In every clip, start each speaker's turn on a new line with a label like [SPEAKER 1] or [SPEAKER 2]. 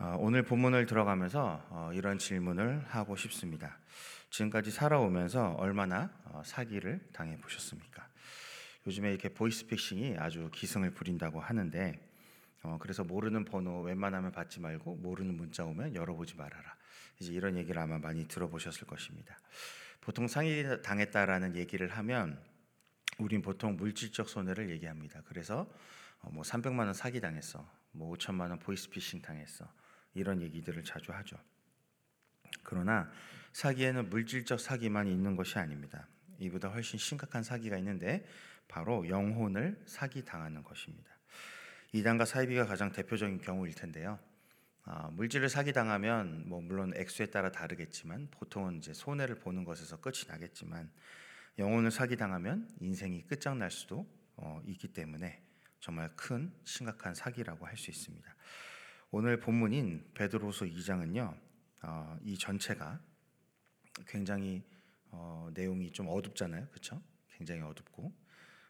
[SPEAKER 1] 어, 오늘 본문을 들어가면서 어, 이런 질문을 하고 싶습니다. 지금까지 살아오면서 얼마나 어, 사기를 당해 보셨습니까? 요즘에 이렇게 보이스피싱이 아주 기승을 부린다고 하는데 그래서 모르는 번호 웬만하면 받지 말고 모르는 문자 오면 열어보지 말아라. 이제 이런 얘기를 아마 많이 들어보셨을 것입니다. 보통 상해 당했다라는 얘기를 하면 우린 보통 물질적 손해를 얘기합니다. 그래서 뭐 300만 원 사기 당했어. 뭐 5천만 원 보이스피싱 당했어. 이런 얘기들을 자주 하죠. 그러나 사기에는 물질적 사기만 있는 것이 아닙니다. 이보다 훨씬 심각한 사기가 있는데 바로 영혼을 사기 당하는 것입니다. 이단과 사이비가 가장 대표적인 경우일 텐데요. 아, 물질을 사기 당하면 뭐 물론 액수에 따라 다르겠지만 보통은 이제 손해를 보는 것에서 끝이 나겠지만 영혼을 사기 당하면 인생이 끝장날 수도 어, 있기 때문에 정말 큰 심각한 사기라고 할 수 있습니다. 오늘 본문인 베드로서 2장은요. 어, 이 전체가 굉장히 어, 내용이 좀 어둡잖아요. 그렇죠? 굉장히 어둡고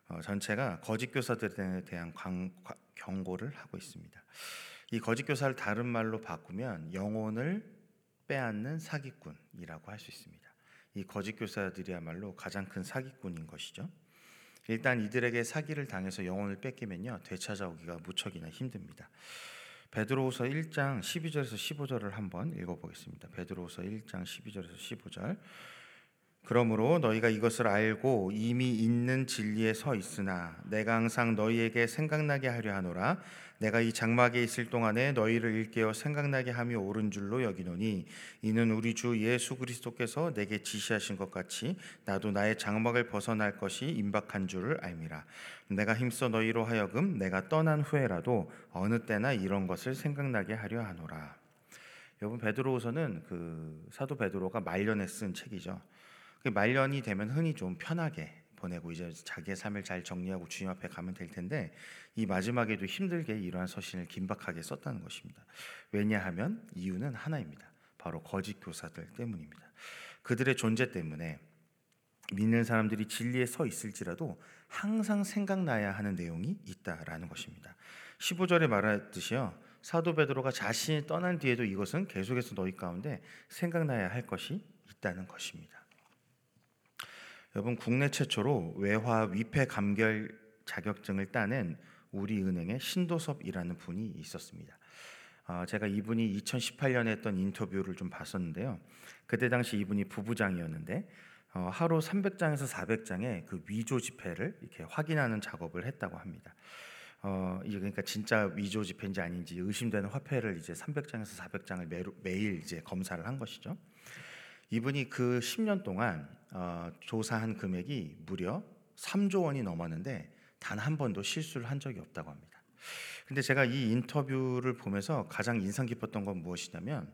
[SPEAKER 1] 어, 전체가 거짓 교사들에 대한 광, 경고를 하고 있습니다. 이 거짓 교사를 다른 말로 바꾸면 영혼을 빼앗는 사기꾼이라고 할 수 있습니다. 이 거짓 교사들이야말로 가장 큰 사기꾼인 것이죠. 일단 이들에게 사기를 당해서 영혼을 뺏기면요 되찾아오기가 무척이나 힘듭니다. 베드로후서 1장 12절에서 15절을 한번 읽어보겠습니다. 베드로후서 1장 12절에서 15절. 그러므로 너희가 이것을 알고 이미 있는 진리에 서 있으나 내가 항상 너희에게 생각나게 하려 하노라. 내가 이 장막에 있을 동안에 너희를 일깨어 생각나게 함이 옳은 줄로 여기노니 이는 우리 주 예수 그리스도께서 내게 지시하신 것 같이 나도 나의 장막을 벗어날 것이 임박한 줄을 알미라. 내가 힘써 너희로 하여금 내가 떠난 후에라도 어느 때나 이런 것을 생각나게 하려 하노라. 여러분 베드로후서는 그 사도 베드로가 말년에 쓴 책이죠. 그 말년이 되면 흔히 좀 편하게 보내고 이제 자기의 삶을 잘 정리하고 주님 앞에 가면 될 텐데 이 마지막에도 힘들게 이러한 서신을 긴박하게 썼다는 것입니다. 왜냐하면 이유는 하나입니다. 바로 거짓 교사들 때문입니다. 그들의 존재 때문에 믿는 사람들이 진리에 서 있을지라도 항상 생각나야 하는 내용이 있다라는 것입니다. 15절에 말하듯이요. 사도 베드로가 자신이 떠난 뒤에도 이것은 계속해서 너희 가운데 생각나야 할 것이 있다는 것입니다. 여러분 국내 최초로 외화 위폐 감결 자격증을 따낸 우리은행의 신도섭이라는 분이 있었습니다. 어, 제가 이분이 2018년에 했던 인터뷰를 좀 봤었는데요. 그때 당시 이분이 부부장이었는데 어, 하루 300장에서 400장의 그 위조 지폐를 이렇게 확인하는 작업을 했다고 합니다. 어, 그러니까 진짜 위조 지폐인지 아닌지 의심되는 화폐를 이제 300장에서 400장을 매, 매일 이제 검사를 한 것이죠. 이분이 그 10년 동안 어, 조사한 금액이 무려 3조 원이 넘었는데 단 한 번도 실수를 한 적이 없다고 합니다. 근데 제가 이 인터뷰를 보면서 가장 인상 깊었던 건 무엇이냐면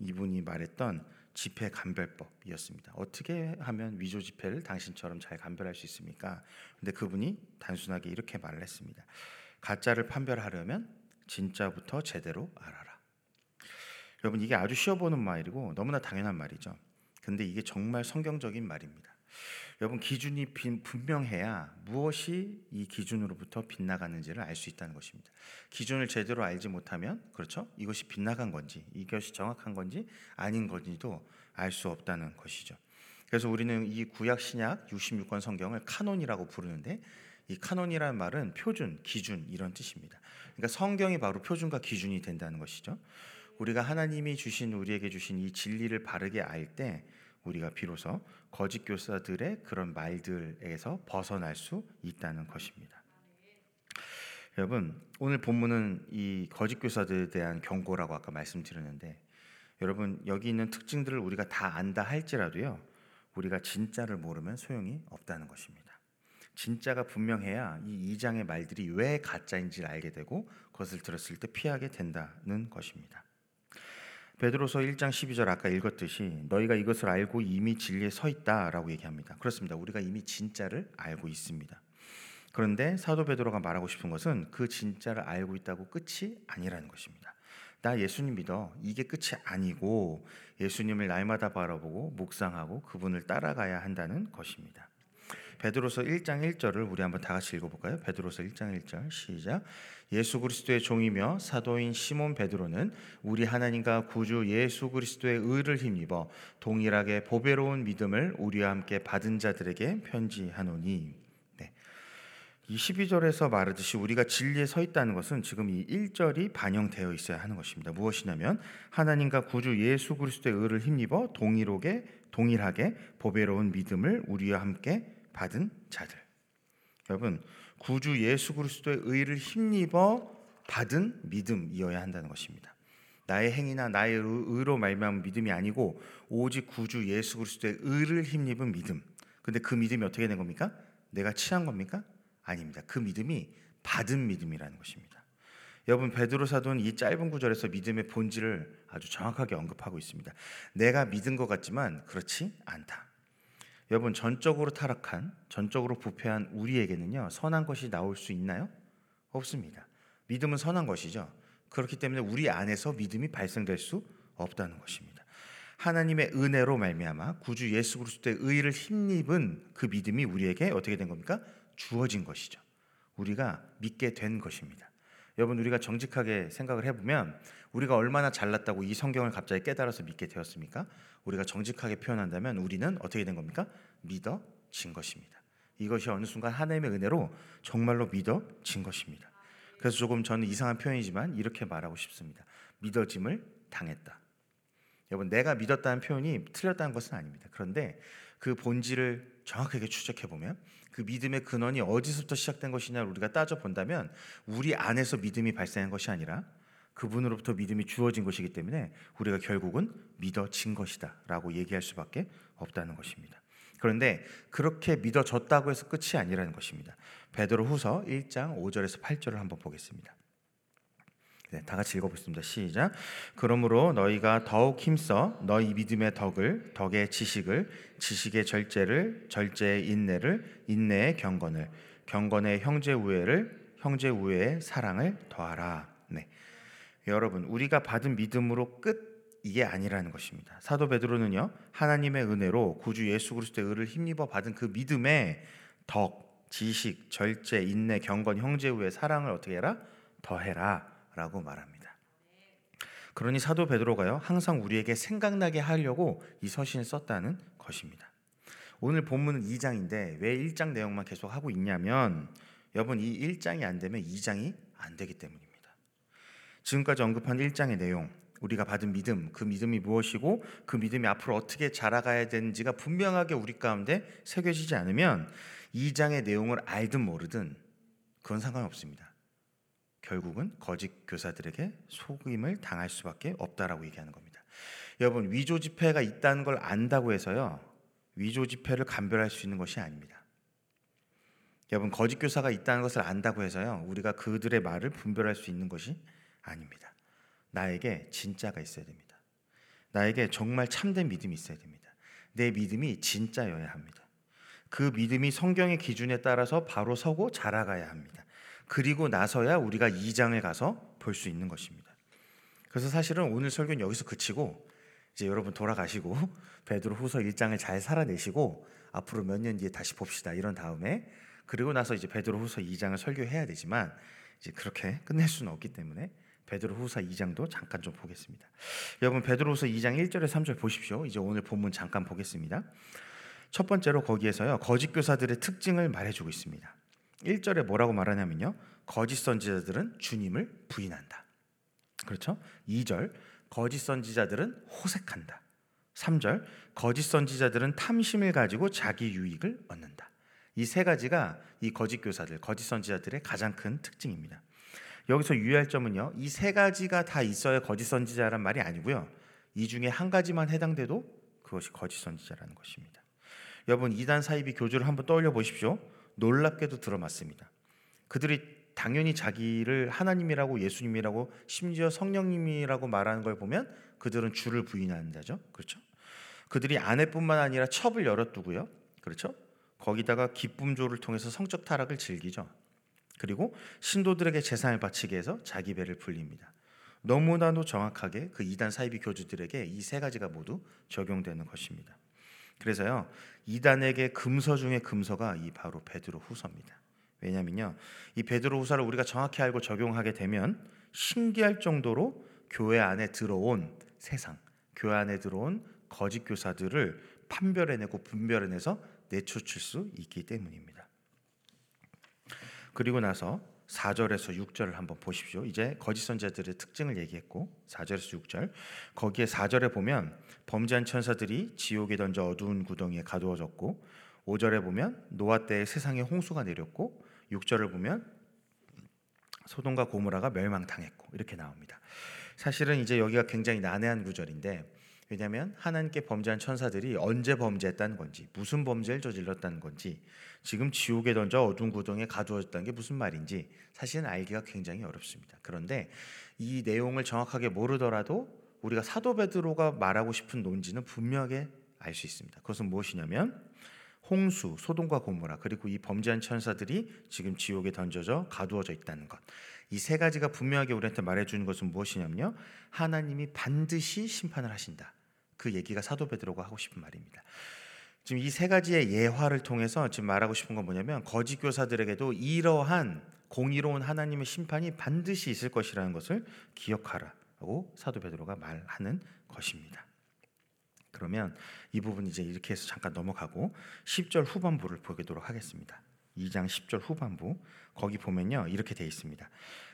[SPEAKER 1] 이분이 말했던 지폐 감별법이었습니다. 어떻게 하면 위조 지폐를 당신처럼 잘 감별할 수 있습니까? 근데 그분이 단순하게 이렇게 말을 했습니다. 가짜를 판별하려면 진짜부터 제대로 알아라. 여러분 이게 아주 쉬워 보는 말이고 너무나 당연한 말이죠. 근데 이게 정말 성경적인 말입니다. 여러분 기준이 분명해야 무엇이 이 기준으로부터 빗나가는지를 알 수 있다는 것입니다. 기준을 제대로 알지 못하면 그렇죠? 이것이 빗나간 건지 이것이 정확한 건지 아닌 건지도 알 수 없다는 것이죠. 그래서 우리는 이 구약 신약 66권 성경을 카논이라고 부르는데 이 카논이라는 말은 표준, 기준 이런 뜻입니다. 그러니까 성경이 바로 표준과 기준이 된다는 것이죠. 우리가 하나님이 주신 우리에게 주신 이 진리를 바르게 알 때 우리가 비로소 거짓 교사들의 그런 말들에서 벗어날 수 있다는 것입니다. 여러분, 오늘 본문은 이 거짓 교사들에 대한 경고라고 아까 말씀드렸는데 여러분, 여기 있는 특징들을 우리가 다 안다 할지라도요. 우리가 진짜를 모르면 소용이 없다는 것입니다. 진짜가 분명해야 이 2장의 말들이 왜 가짜인지를 알게 되고 그것을 들었을 때 피하게 된다는 것입니다. 베드로서 1장 12절 아까 읽었듯이 너희가 이것을 알고 이미 진리에 서 있다라고 얘기합니다. 그렇습니다. 우리가 이미 진짜를 알고 있습니다. 그런데 사도 베드로가 말하고 싶은 것은 그 진짜를 알고 있다고 끝이 아니라는 것입니다. 나 예수님 믿어. 이게 끝이 아니고 예수님을 날마다 바라보고 묵상하고 그분을 따라가야 한다는 것입니다. 베드로서 1장 1절을 우리 한번 다 같이 읽어볼까요? 베드로서 1장 1절 시작. 예수 그리스도의 종이며 사도인 시몬 베드로는 우리 하나님과 구주 예수 그리스도의 의를 힘입어 동일하게 보배로운 믿음을 우리와 함께 받은 자들에게 편지하노니. 네. 이 12절에서 말하듯이 우리가 진리에 서 있다는 것은 지금 이 1절이 반영되어 있어야 하는 것입니다. 무엇이냐면 하나님과 구주 예수 그리스도의 의를 힘입어 동일하게 동일하게 보배로운 믿음을 우리와 함께 받은 자들. 여러분 구주 예수 그리스도의 의를 힘입어 받은 믿음이어야 한다는 것입니다. 나의 행위나 나의 의로 말미암은 믿음이 아니고 오직 구주 예수 그리스도의 의를 힘입은 믿음. 근데 그 믿음이 어떻게 된 겁니까? 내가 취한 겁니까? 아닙니다. 그 믿음이 받은 믿음이라는 것입니다. 여러분 베드로 사도는 이 짧은 구절에서 믿음의 본질을 아주 정확하게 언급하고 있습니다. 내가 믿은 것 같지만 그렇지 않다. 여러분 전적으로 타락한 전적으로 부패한 우리에게는요 선한 것이 나올 수 있나요? 없습니다. 믿음은 선한 것이죠. 그렇기 때문에 우리 안에서 믿음이 발생될 수 없다는 것입니다. 하나님의 은혜로 말미암아 구주 예수 그리스도의 의를 힘입은 그 믿음이 우리에게 어떻게 된 겁니까? 주어진 것이죠. 우리가 믿게 된 것입니다. 여러분 우리가 정직하게 생각을 해보면 우리가 얼마나 잘났다고 이 성경을 갑자기 깨달아서 믿게 되었습니까? 우리가 정직하게 표현한다면 우리는 어떻게 된 겁니까? 믿어진 것입니다. 이것이 어느 순간 하나님의 은혜로 정말로 믿어진 것입니다. 그래서 조금 저는 이상한 표현이지만 이렇게 말하고 싶습니다. 믿어짐을 당했다. 여러분 내가 믿었다는 표현이 틀렸다는 것은 아닙니다. 그런데 그 본질을 정확하게 추적해 보면 그 믿음의 근원이 어디서부터 시작된 것이냐를 우리가 따져 본다면 우리 안에서 믿음이 발생한 것이 아니라 그분으로부터 믿음이 주어진 것이기 때문에 우리가 결국은 믿어진 것이다라고 얘기할 수밖에 없다는 것입니다. 그런데 그렇게 믿어졌다고 해서 끝이 아니라는 것입니다. 베드로후서 1장 5절에서 8절을 한번 보겠습니다. 네, 다 같이 읽어보겠습니다. 시작. 그러므로 너희가 더욱 힘써 너희 믿음의 덕을, 덕의 지식을, 지식의 절제를, 절제의 인내를, 인내의 경건을, 경건의 형제 우애를, 형제 우애의 사랑을 더하라. 네, 여러분 우리가 받은 믿음으로 끝 이게 아니라는 것입니다. 사도 베드로는요 하나님의 은혜로 구주 예수 그리스도의 의를 힘입어 받은 그 믿음의 덕, 지식, 절제, 인내, 경건, 형제 우애, 사랑을 어떻게 해라? 더해라. 라고 말합니다. 그러니 사도 베드로가요 항상 우리에게 생각나게 하려고 이 서신을 썼다는 것입니다. 오늘 본문은 2장인데 왜 1장 내용만 계속 하고 있냐면 여러분 이 1장이 안 되면 2장이 안 되기 때문입니다. 지금까지 언급한 1장의 내용 우리가 받은 믿음, 그 믿음이 무엇이고 그 믿음이 앞으로 어떻게 자라가야 되는지가 분명하게 우리 가운데 새겨지지 않으면 2장의 내용을 알든 모르든 그건 상관없습니다. 결국은 거짓 교사들에게 속임을 당할 수밖에 없다라고 얘기하는 겁니다. 여러분 위조 지폐가 있다는 걸 안다고 해서요 위조 지폐를 감별할 수 있는 것이 아닙니다. 여러분 거짓 교사가 있다는 것을 안다고 해서요 우리가 그들의 말을 분별할 수 있는 것이 아닙니다. 나에게 진짜가 있어야 됩니다. 나에게 정말 참된 믿음이 있어야 됩니다. 내 믿음이 진짜여야 합니다. 그 믿음이 성경의 기준에 따라서 바로 서고 자라가야 합니다. 그리고 나서야 우리가 2장에 가서 볼 수 있는 것입니다. 그래서 사실은 오늘 설교는 여기서 그치고 이제 여러분 돌아가시고 베드로 후서 1장을 잘 살아내시고 앞으로 몇 년 뒤에 다시 봅시다. 이런 다음에 그리고 나서 이제 베드로 후서 2장을 설교해야 되지만 이제 그렇게 끝낼 수는 없기 때문에 베드로 후서 2장도 잠깐 좀 보겠습니다. 여러분 베드로 후서 2장 1절에 3절 보십시오. 이제 오늘 본문 잠깐 보겠습니다. 첫 번째로 거기에서요. 거짓 교사들의 특징을 말해 주고 있습니다. 1절에 뭐라고 말하냐면요. 거짓 선지자들은 주님을 부인한다. 그렇죠? 2절 거짓 선지자들은 호색한다. 3절 거짓 선지자들은 탐심을 가지고 자기 유익을 얻는다. 이 세 가지가 이 거짓 교사들, 거짓 선지자들의 가장 큰 특징입니다. 여기서 유의할 점은요. 이 세 가지가 다 있어야 거짓 선지자란 말이 아니고요. 이 중에 한 가지만 해당돼도 그것이 거짓 선지자라는 것입니다. 여러분 이단 사이비 교주를 한번 떠올려 보십시오. 놀랍게도 들어맞습니다. 그들이 당연히 자기를 하나님이라고 예수님이라고 심지어 성령님이라고 말하는 걸 보면 그들은 주를 부인한다죠. 그렇죠? 그들이 아내뿐만 아니라 첩을 열어두고요. 그렇죠? 거기다가 기쁨조를 통해서 성적 타락을 즐기죠. 그리고 신도들에게 재산을 바치게 해서 자기 배를 불립니다. 너무나도 정확하게 그 이단 사이비 교주들에게 이 세 가지가 모두 적용되는 것입니다. 그래서요 이단에게 금서 중에 금서가 이 바로 베드로 후서입니다. 왜냐면요 이 베드로 후서를 우리가 정확히 알고 적용하게 되면 신기할 정도로 교회 안에 들어온 세상, 교회 안에 들어온 거짓 교사들을 판별해내고 분별해내서 내쫓을 수 있기 때문입니다. 그리고 나서 4절에서 6절을 한번 보십시오. 이제 거짓 선자들의 특징을 얘기했고 4절에서 6절 거기에 4절에 보면 범죄한 천사들이 지옥에 던져 어두운 구덩이에 가두어졌고 5절에 보면 노아 때에 세상에 홍수가 내렸고 6절을 보면 소돔과 고모라가 멸망당했고 이렇게 나옵니다. 사실은 이제 여기가 굉장히 난해한 구절인데 왜냐하면 하나님께 범죄한 천사들이 언제 범죄했다는 건지 무슨 범죄를 저질렀다는 건지 지금 지옥에 던져 어두운 구덩이에 가두어졌다는 게 무슨 말인지 사실은 알기가 굉장히 어렵습니다. 그런데 이 내용을 정확하게 모르더라도 우리가 사도 베드로가 말하고 싶은 논지는 분명하게 알 수 있습니다. 그것은 무엇이냐면 홍수, 소돔과 고모라 그리고 이 범죄한 천사들이 지금 지옥에 던져져 가두어져 있다는 것. 이 세 가지가 분명하게 우리한테 말해 주는 것은 무엇이냐면요. 하나님이 반드시 심판을 하신다. 그 얘기가 사도 베드로가 하고 싶은 말입니다. 지금 이 세 가지의 예화를 통해서 지금 말하고 싶은 건 뭐냐면 거짓 교사들에게도 이러한 공의로운 하나님의 심판이 반드시 있을 것이라는 것을 기억하라고 사도 베드로가 말하는 것입니다. 그러면 이 부분 이제 이렇게 해서 잠깐 넘어가고 10절 후반부를 보도록 하겠습니다. 2장 10절 후반부 거기 보면요 이렇게 되어 있습니다.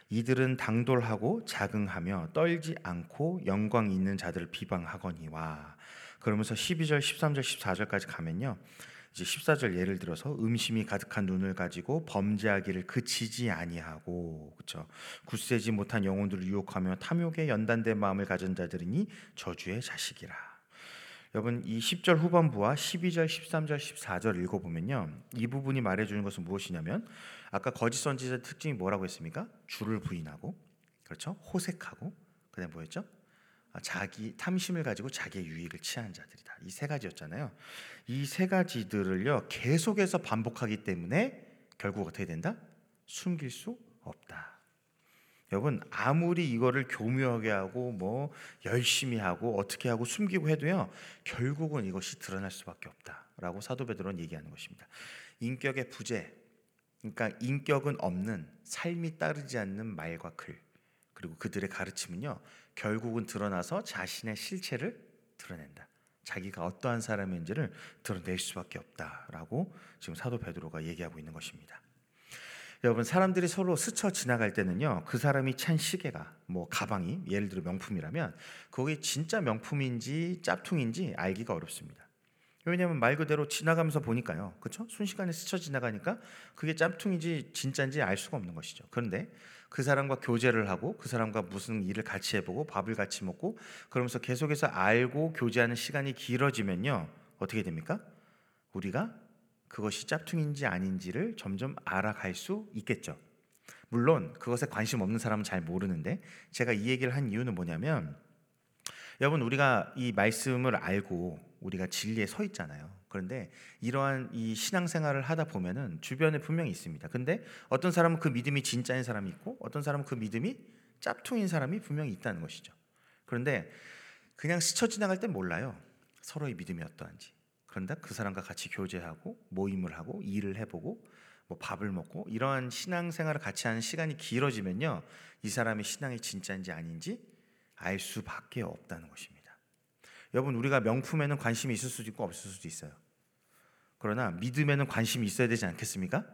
[SPEAKER 1] 이들은 당돌하고 자긍하며 떨지 않고 영광 있는 자들을 비방하거니와 그러면서 12절, 13절, 14절까지 가면요. 이제 14절 예를 들어서 음심이 가득한 눈을 가지고 범죄하기를 그치지 아니하고 그렇죠. 굳세지 못한 영혼들을 유혹하며 탐욕에 연단된 마음을 가진 자들이니 저주의 자식이라. 여러분 이 10절 후반부와 12절, 13절, 14절 읽어 보면요. 이 부분이 말해 주는 것은 무엇이냐면 아까 거짓 선지자의 특징이 뭐라고 했습니까? 주를 부인하고 그렇죠? 호색하고 그다음에 뭐였죠? 아, 자기 탐심을 가지고 자기의 유익을 취하는 자들이다. 이 세 가지였잖아요. 이 세 가지들을요 계속해서 반복하기 때문에 결국 어떻게 된다? 숨길 수 없다. 여러분 아무리 이거를 교묘하게 하고 뭐 열심히 하고 어떻게 하고 숨기고 해도요 결국은 이것이 드러날 수밖에 없다라고 사도 베드로는 얘기하는 것입니다. 인격의 부재, 그러니까 인격은 없는 삶이 따르지 않는 말과 글 그리고 그들의 가르침은요 결국은 드러나서 자신의 실체를 드러낸다. 자기가 어떠한 사람인지를 드러낼 수밖에 없다라고 지금 사도 베드로가 얘기하고 있는 것입니다. 여러분 사람들이 서로 스쳐 지나갈 때는요 그 사람이 찬 시계가 뭐 가방이 예를 들어 명품이라면 그게 진짜 명품인지 짭퉁인지 알기가 어렵습니다. 왜냐하면 말 그대로 지나가면서 보니까요, 그렇죠? 순식간에 스쳐 지나가니까 그게 짬퉁인지 진짜인지 알 수가 없는 것이죠. 그런데 그 사람과 교제를 하고 그 사람과 무슨 일을 같이 해보고 밥을 같이 먹고 그러면서 계속해서 알고 교제하는 시간이 길어지면요, 어떻게 됩니까? 우리가 그것이 짭퉁인지 아닌지를 점점 알아갈 수 있겠죠. 물론 그것에 관심 없는 사람은 잘 모르는데 제가 이 얘기를 한 이유는 뭐냐면 여러분 우리가 이 말씀을 알고 우리가 진리에 서 있잖아요. 그런데 이러한 이 신앙생활을 하다 보면은 주변에 분명히 있습니다. 근데 어떤 사람은 그 믿음이 진짜인 사람이 있고 어떤 사람은 그 믿음이 짭퉁인 사람이 분명히 있다는 것이죠. 그런데 그냥 스쳐 지나갈 땐 몰라요. 서로의 믿음이 어떠한지. 그런데 그 사람과 같이 교제하고 모임을 하고 일을 해보고 뭐 밥을 먹고 이러한 신앙생활을 같이 하는 시간이 길어지면요. 이 사람의 신앙이 진짜인지 아닌지 알 수밖에 없다는 것입니다. 여러분 우리가 명품에는 관심이 있을 수도 있고 없을 수도 있어요. 그러나 믿음에는 관심이 있어야 되지 않겠습니까?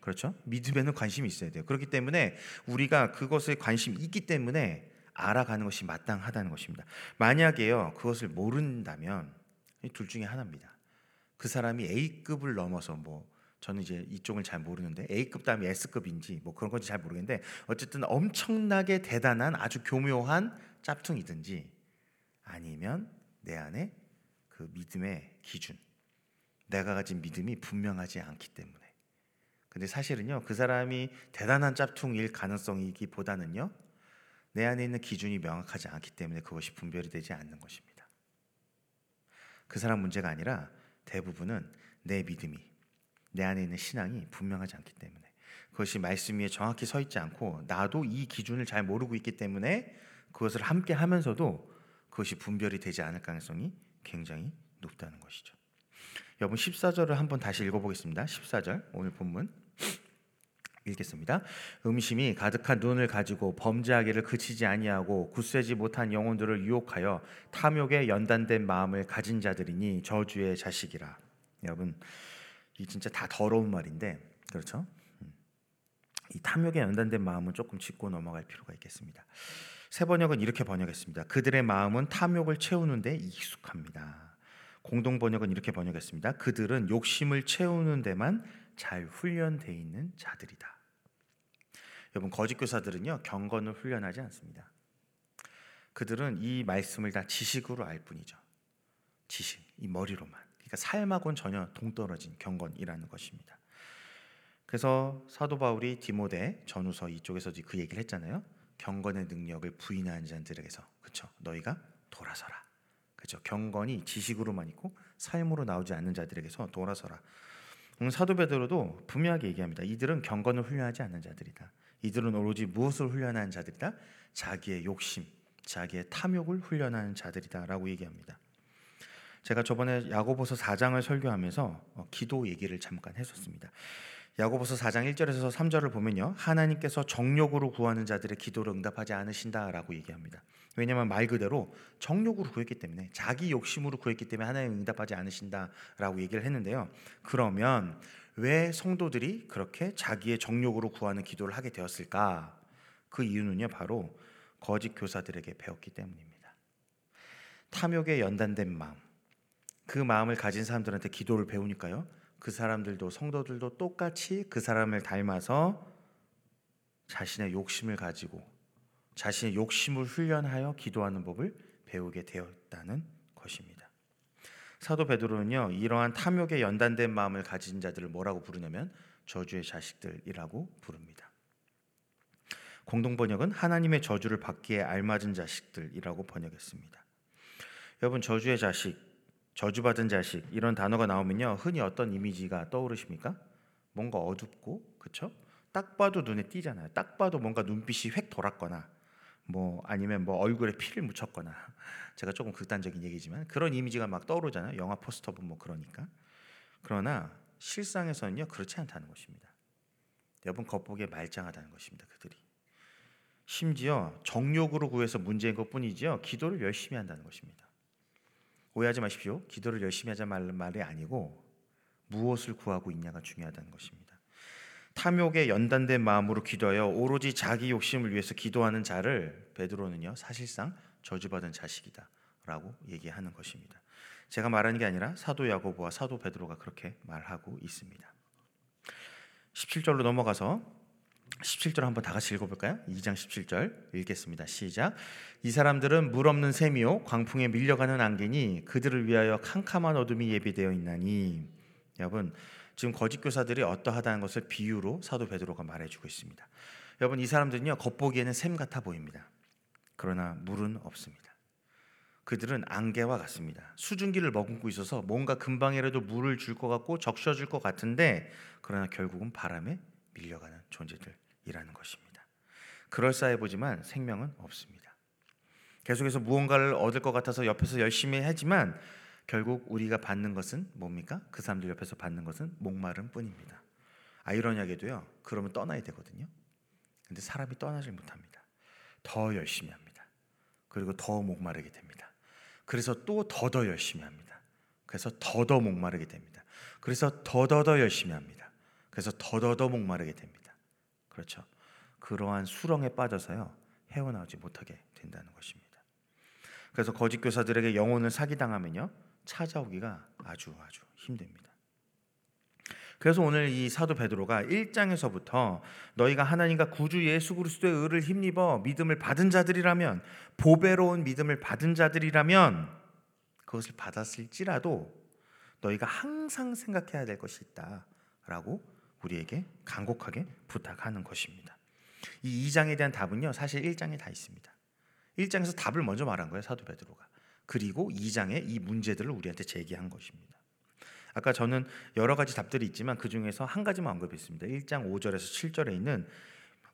[SPEAKER 1] 그렇죠? 믿음에는 관심이 있어야 돼요. 그렇기 때문에 우리가 그것에 관심이 있기 때문에 알아가는 것이 마땅하다는 것입니다. 만약에요 그것을 모른다면 둘 중에 하나입니다. 그 사람이 A급을 넘어서 뭐 저는 이제 이쪽을 잘 모르는데 A급 다음에 S급인지 뭐 그런 건지 잘 모르겠는데 어쨌든 엄청나게 대단한 아주 교묘한 짭퉁이든지 아니면 내 안에 그 믿음의 기준, 내가 가진 믿음이 분명하지 않기 때문에. 근데 사실은요, 그 사람이 대단한 짭퉁일 가능성이기보다는요, 내 안에 있는 기준이 명확하지 않기 때문에 그것이 분별이 되지 않는 것입니다. 그 사람 문제가 아니라 대부분은 내 믿음이, 내 안에 있는 신앙이 분명하지 않기 때문에 그것이 말씀 위에 정확히 서 있지 않고 나도 이 기준을 잘 모르고 있기 때문에 그것을 함께 하면서도 그것이 분별이 되지 않을 가능성이 굉장히 높다는 것이죠. 여러분 14절을 한번 다시 읽어보겠습니다. 14절 오늘 본문 읽겠습니다. 음심이 가득한 눈을 가지고 범죄하기를 그치지 아니하고 굳세지 못한 영혼들을 유혹하여 탐욕에 연단된 마음을 가진 자들이니 저주의 자식이라. 여러분 이 진짜 다 더러운 말인데 그렇죠? 음. 이 탐욕에 연단된 마음은 조금 짚고 넘어갈 필요가 있겠습니다. 새 번역은 이렇게 번역했습니다. 그들의 마음은 탐욕을 채우는데 익숙합니다. 공동 번역은 이렇게 번역했습니다. 그들은 욕심을 채우는 데만 잘 훈련돼 있는 자들이다. 여러분 거짓 교사들은요 경건을 훈련하지 않습니다. 그들은 이 말씀을 다 지식으로 알 뿐이죠. 지식, 이 머리로만. 그러니까 삶하고는 전혀 동떨어진 경건이라는 것입니다. 그래서 사도 바울이 디모데 전후서 이쪽에서 그 얘기를 했잖아요. 경건의 능력을 부인하는 자들에게서 그렇죠. 너희가 돌아서라. 그렇죠. 경건이 지식으로만 있고 삶으로 나오지 않는 자들에게서 돌아서라. 오늘 사도 베드로도 분명하게 얘기합니다. 이들은 경건을 훈련하지 않는 자들이다. 이들은 오로지 무엇을 훈련하는 자들이다? 자기의 욕심, 자기의 탐욕을 훈련하는 자들이다라고 얘기합니다. 제가 저번에 야고보서 4장을 설교하면서 어, 기도 얘기를 잠깐 했었습니다. 야고보서 4장 1절에서 3절을 보면요. 하나님께서 정욕으로 구하는 자들의 기도를 응답하지 않으신다라고 얘기합니다. 왜냐하면 말 그대로 정욕으로 구했기 때문에 자기 욕심으로 구했기 때문에 하나님 응답하지 않으신다라고 얘기를 했는데요. 그러면 왜 성도들이 그렇게 자기의 정욕으로 구하는 기도를 하게 되었을까? 그 이유는요, 바로 거짓 교사들에게 배웠기 때문입니다. 탐욕에 연단된 마음, 그 마음을 가진 사람들한테 기도를 배우니까요, 그 사람들도 성도들도 똑같이 그 사람을 닮아서 자신의 욕심을 가지고 자신의 욕심을 훈련하여 기도하는 법을 배우게 되었다는 것입니다. 사도 베드로는요 이러한 탐욕에 연단된 마음을 가진 자들을 뭐라고 부르냐면 저주의 자식들이라고 부릅니다. 공동 번역은 하나님의 저주를 받기에 알맞은 자식들이라고 번역했습니다. 여러분 저주의 자식, 저주받은 자식 이런 단어가 나오면요 흔히 어떤 이미지가 떠오르십니까? 뭔가 어둡고 그렇죠? 딱 봐도 눈에 띄잖아요. 딱 봐도 뭔가 눈빛이 획 돌았거나 뭐 아니면 뭐 얼굴에 피를 묻혔거나 제가 조금 극단적인 얘기지만 그런 이미지가 막 떠오르잖아요. 영화 포스터 보면 뭐 그러니까. 그러나 실상에서는요 그렇지 않다는 것입니다. 여러분 겉보기에 말짱하다는 것입니다. 그들이 심지어 정욕으로 구해서 문제인 것뿐이지요. 기도를 열심히 한다는 것입니다. 오해하지 마십시오. 기도를 열심히 하자 말이 아니고 무엇을 구하고 있냐가 중요하다는 것입니다. 탐욕에 연단된 마음으로 기도하여 오로지 자기 욕심을 위해서 기도하는 자를 베드로는요 사실상 저주받은 자식이다라고 얘기하는 것입니다. 제가 말하는 게 아니라 사도 야고보와 사도 베드로가 그렇게 말하고 있습니다. 17절로 넘어가서 17절 한번 다 같이 읽어볼까요? 2장 17절 읽겠습니다. 시작. 이 사람들은 물 없는 샘이요 광풍에 밀려가는 안개니 그들을 위하여 캄캄한 어둠이 예비되어 있나니 여러분 지금 거짓 교사들이 어떠하다는 것을 비유로 사도 베드로가 말해주고 있습니다. 여러분 이 사람들은요 겉보기에는 샘 같아 보입니다. 그러나 물은 없습니다. 그들은 안개와 같습니다. 수증기를 머금고 있어서 뭔가 금방이라도 물을 줄 것 같고 적셔줄 것 같은데 그러나 결국은 바람에 밀려가는 존재들 이라는 것입니다. 그럴싸해 보지만 생명은 없습니다. 계속해서 무언가를 얻을 것 같아서 옆에서 열심히 하지만 결국 우리가 받는 것은 뭡니까? 그 사람들 옆에서 받는 것은 목마름 뿐입니다. 아이러니하게도요. 그러면 떠나야 되거든요. 근데 사람이 떠나질 못합니다. 더 열심히 합니다. 그리고 더 목마르게 됩니다. 그래서 또 더더 열심히 합니다. 그래서 더더 목마르게 됩니다. 그래서 더더더 열심히 합니다. 그래서 더더더 목마르게 됩니다. 그렇죠. 그러한 수렁에 빠져서요. 헤어나오지 못하게 된다는 것입니다. 그래서 거짓 교사들에게 영혼을 사기당하면요. 찾아오기가 아주 아주 힘듭니다. 그래서 오늘 이 사도 베드로가 1장에서부터 너희가 하나님과 구주 예수 그리스도의 의를 힘입어 믿음을 받은 자들이라면 보배로운 믿음을 받은 자들이라면 그것을 받았을지라도 너희가 항상 생각해야 될 것이 있다라고 우리에게 간곡하게 부탁하는 것입니다. 이 2장에 대한 답은요. 사실 1장에 다 있습니다. 1장에서 답을 먼저 말한 거예요. 사도 베드로가. 그리고 2장에 이 문제들을 우리한테 제기한 것입니다. 아까 저는 여러 가지 답들이 있지만 그 중에서 한 가지만 언급했습니다. 1장 5절에서 7절에 있는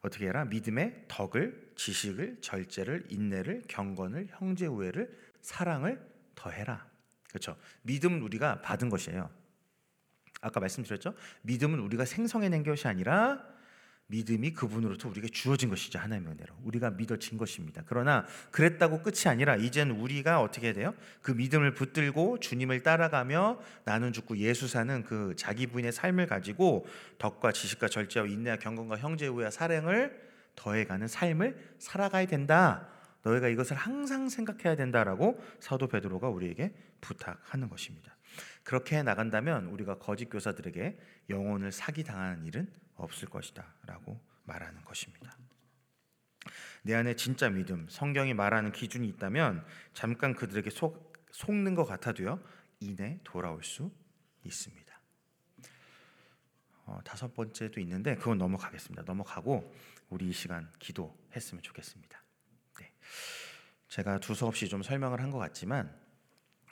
[SPEAKER 1] 어떻게 해라? 믿음의 덕을, 지식을, 절제를, 인내를, 경건을, 형제 우애를, 사랑을 더해라. 그렇죠? 믿음은 우리가 받은 것이에요. 아까 말씀드렸죠? 믿음은 우리가 생성해낸 것이 아니라 믿음이 그분으로부터 우리에게 주어진 것이죠 하나님의 은혜로 우리가 믿어진 것입니다. 그러나 그랬다고 끝이 아니라 이제는 우리가 어떻게 돼요? 그 믿음을 붙들고 주님을 따라가며 나는 죽고 예수 사는 그 자기 부인의 삶을 가지고 덕과 지식과 절제와 인내와 경건과 형제우와 사랑을 더해가는 삶을 살아가야 된다. 너희가 이것을 항상 생각해야 된다라고 사도 베드로가 우리에게 부탁하는 것입니다. 그렇게 나간다면 우리가 거짓 교사들에게 영혼을 사기 당하는 일은 없을 것이다라고 말하는 것입니다. 내 안에 진짜 믿음, 성경이 말하는 기준이 있다면 잠깐 그들에게 속, 속는 것 같아도요 이내 돌아올 수 있습니다. 어, 다섯 번째도 있는데 그건 넘어가겠습니다. 넘어가고 우리 이 시간 기도했으면 좋겠습니다. 네. 제가 두서없이 좀 설명을 한 것 같지만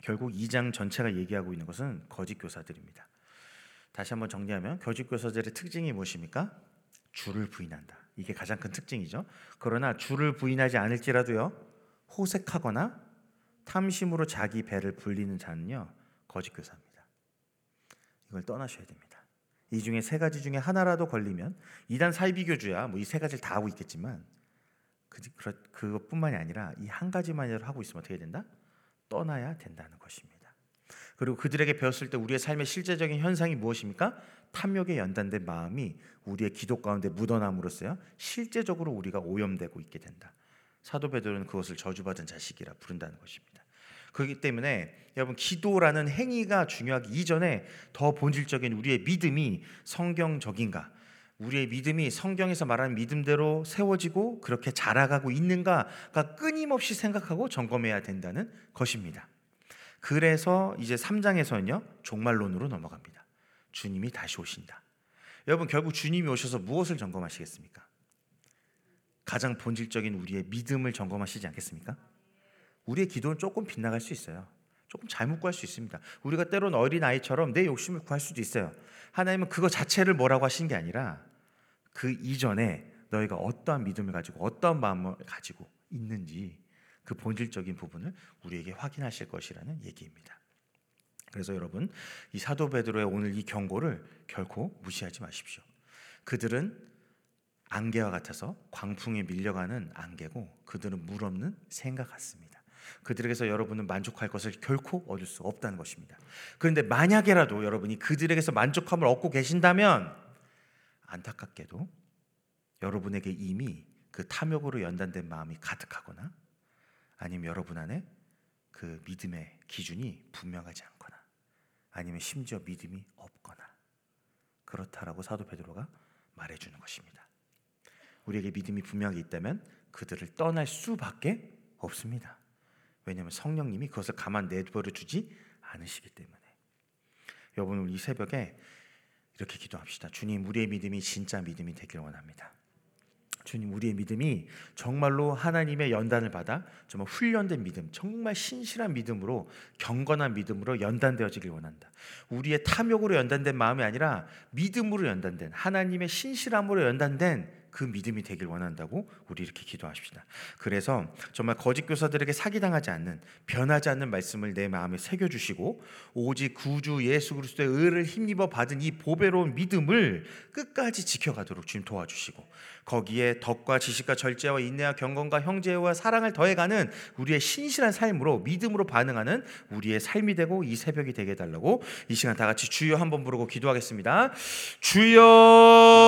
[SPEAKER 1] 결국 2장 전체가 얘기하고 있는 것은 거짓 교사들입니다. 다시 한번 정리하면 거짓 교사들의 특징이 무엇입니까? 주를 부인한다. 이게 가장 큰 특징이죠. 그러나 주를 부인하지 않을지라도요. 호색하거나 탐심으로 자기 배를 불리는 자는요. 거짓 교사입니다. 이걸 떠나셔야 됩니다. 이 중에 세 가지 중에 하나라도 걸리면 이단 사이비교주야 뭐 이 세 가지를 다 하고 있겠지만 그, 그것뿐만이 아니라 이 한 가지만이라도 하고 있으면 어떻게 된다? 떠나야 된다는 것입니다. 그리고 그들에게 배웠을 때 우리의 삶의 실제적인 현상이 무엇입니까? 탐욕에 연단된 마음이 우리의 기도 가운데 묻어남으로써요. 실제적으로 우리가 오염되고 있게 된다. 사도 베드로는 그것을 저주받은 자식이라 부른다는 것입니다. 그렇기 때문에 여러분 기도라는 행위가 중요하기 이전에 더 본질적인 우리의 믿음이 성경적인가? 우리의 믿음이 성경에서 말하는 믿음대로 세워지고 그렇게 자라가고 있는가가 끊임없이 생각하고 점검해야 된다는 것입니다. 그래서 이제 3장에서는요 종말론으로 넘어갑니다. 주님이 다시 오신다. 여러분 결국 주님이 오셔서 무엇을 점검하시겠습니까? 가장 본질적인 우리의 믿음을 점검하시지 않겠습니까? 우리의 기도는 조금 빗나갈 수 있어요. 조금 잘못 구할 수 있습니다. 우리가 때론 어린 아이처럼 내 욕심을 구할 수도 있어요. 하나님은 그거 자체를 뭐라고 하신 게 아니라 그 이전에 너희가 어떠한 믿음을 가지고 어떠한 마음을 가지고 있는지 그 본질적인 부분을 우리에게 확인하실 것이라는 얘기입니다. 그래서 여러분 이 사도 베드로의 오늘 이 경고를 결코 무시하지 마십시오. 그들은 안개와 같아서 광풍에 밀려가는 안개고 그들은 물 없는 생각 같습니다. 그들에게서 여러분은 만족할 것을 결코 얻을 수 없다는 것입니다. 그런데 만약에라도 여러분이 그들에게서 만족함을 얻고 계신다면 안타깝게도 여러분에게 이미 그 탐욕으로 연단된 마음이 가득하거나 아니면 여러분 안에 그 믿음의 기준이 분명하지 않거나 아니면 심지어 믿음이 없거나 그렇다라고 사도 베드로가 말해주는 것입니다. 우리에게 믿음이 분명히 있다면 그들을 떠날 수밖에 없습니다. 왜냐하면 성령님이 그것을 가만 내버려 주지 않으시기 때문에. 여러분 우리 이 새벽에 이렇게 기도합시다. 주님, 우리의 믿음이 진짜 믿음이 되길 원합니다. 주님 우리의 믿음이 정말로 하나님의 연단을 받아 정말 훈련된 믿음, 정말 신실한 믿음으로 경건한 믿음으로 연단되어지길 원한다. 우리의 탐욕으로 연단된 마음이 아니라 믿음으로 연단된 하나님의 신실함으로 연단된 그 믿음이 되길 원한다고 우리 이렇게 기도하십시다. 그래서 정말 거짓 교사들에게 사기당하지 않는 변하지 않는 말씀을 내 마음에 새겨 주시고 오직 구주 예수 그리스도의 의를 힘입어 받은 이 보배로운 믿음을 끝까지 지켜가도록 주님 도와주시고 거기에 덕과 지식과 절제와 인내와 경건과 형제와 사랑을 더해가는 우리의 신실한 삶으로 믿음으로 반응하는 우리의 삶이 되고 이 새벽이 되게 해달라고 이 시간 다 같이 주여 한번 부르고 기도하겠습니다. 주여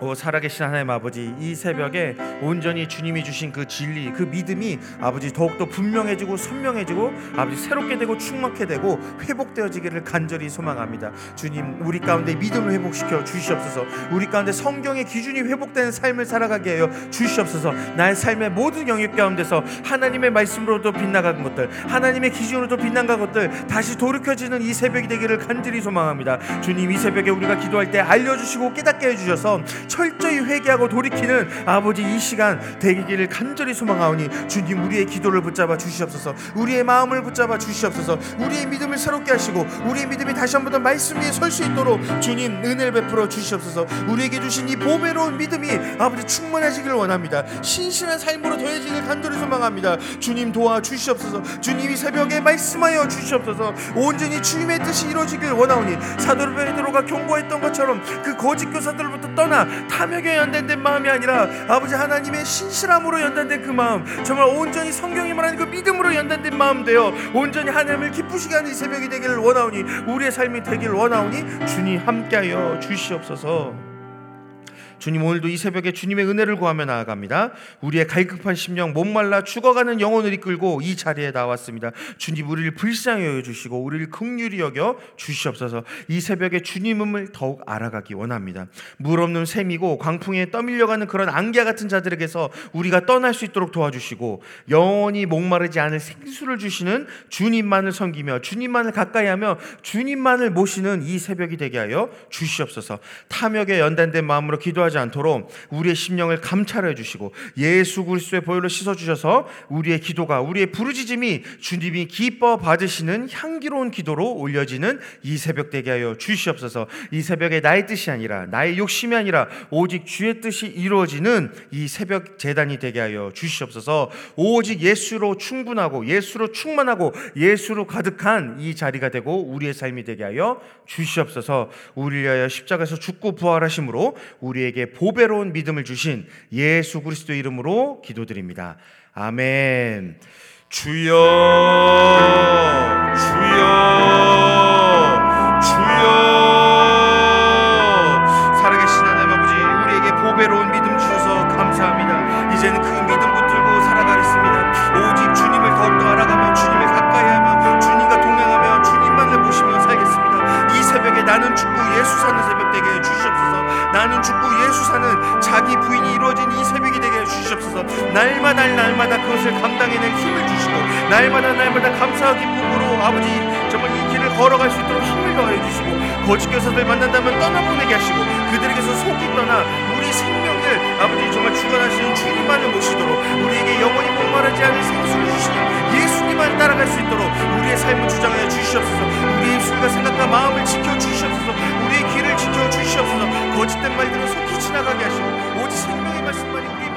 [SPEAKER 1] 오 살아계신 하나님 아버지 이 새벽에 온전히 주님이 주신 그 진리 그 믿음이 아버지 더욱더 분명해지고 선명해지고 아버지 새롭게 되고 충만케 되고 회복되어지기를 간절히 소망합니다. 주님 우리 가운데 믿음을 회복시켜 주시옵소서. 우리 가운데 성경의 기준이 회복되는 삶을 살아가게 하여 주시옵소서. 나의 삶의 모든 영역 가운데서 하나님의 말씀으로도 빗나간 것들 하나님의 기준으로도 빗나간 것들 다시 돌이켜지는 이 새벽이 되기를 간절히 소망합니다. 주님 이 새벽에 우리가 기도할 때 알려주시고 깨닫게 해주셔서 철저히 회개하고 돌이키는 아버지 이 시간 되기를 간절히 소망하오니 주님 우리의 기도를 붙잡아 주시옵소서. 우리의 마음을 붙잡아 주시옵소서. 우리의 믿음을 새롭게 하시고 우리의 믿음이 다시 한 번 더 말씀 위에 설 수 있도록 주님 은혜를 베풀어 주시옵소서. 우리에게 주신 이 보배로운 믿음이 아버지 충만하시길 원합니다. 신실한 삶으로 더해지길 간절히 소망합니다. 주님 도와 주시옵소서. 주님이 새벽에 말씀하여 주시옵소서. 온전히 주님의 뜻이 이루어지길 원하오니 사도 베드로가 경고했던 것처럼 그 거짓 교사들로부터 떠나 탐욕에 연단된 마음이 아니라 아버지 하나님의 신실함으로 연단된 그 마음 정말 온전히 성경이 말하는 그 믿음으로 연단된 마음 되어 온전히 하나님을 기쁘시게 하는 이 새벽이 되기를 원하오니 우리의 삶이 되기를 원하오니 주님 함께하여 주시옵소서 주님 오늘도 이 새벽에 주님의 은혜를 구하며 나아갑니다. 우리의 갈급한 심령, 목말라 죽어가는 영혼을 이끌고 이 자리에 나왔습니다. 주님 우리를 불쌍히 여겨 주시고 우리를 긍휼히 여겨 주시옵소서. 이 새벽에 주님을 더욱 알아가기 원합니다. 물 없는 샘이고 광풍에 떠밀려가는 그런 안개 같은 자들에게서 우리가 떠날 수 있도록 도와주시고 영원히 목마르지 않을 생수를 주시는 주님만을 섬기며 주님만을 가까이하며 주님만을 모시는 이 새벽이 되게 하여 주시옵소서. 탐욕에 연단된 마음으로 기도하 하지 않도록 우리의 심령을 감찰해 주시고 예수 그리스도의 보혈로 씻어 주셔서 우리의 기도가 우리의 부르짖음이 주님이 기뻐 받으시는 향기로운 기도로 올려지는 이 새벽 되게 하여 주시옵소서. 이 새벽에 나의 뜻이 아니라 나의 욕심이 아니라 오직 주의 뜻이 이루어지는 이 새벽 재단이 되게 하여 주시옵소서. 오직 예수로 충분하고 예수로 충만하고 예수로 가득한 이 자리가 되고 우리의 삶이 되게 하여 주시옵소서. 우리를 위하여 십자가에서 죽고 부활하심으로 우리에게 우리에게 보배로운 믿음을 주신 예수 그리스도 이름으로 기도드립니다. 아멘. 주여, 주여. 날마다 날마다 그것을 감당해낸 힘을 주시고 날마다 날마다 감사와 기쁨으로 아버지 정말 이 길을 걸어갈 수 있도록 힘을 더하여 주시고 거짓 교사들 만난다면 떠나보내게 하시고 그들에게서 속이 떠나 우리 생명을 아버지 정말 주관하시는 주님만을 모시도록 우리에게 영원히 목마르지 않은 생수를 주시는 예수님만 따라갈 수 있도록 우리의 삶을 주장하여 주시옵소서. 우리의 입술과 생각과 마음을 지켜 주시옵소서. 우리의 길을 지켜 주시옵소서. 거짓된 말들은 속히 지나가게 하시고 오직 생명의 말씀만이 우리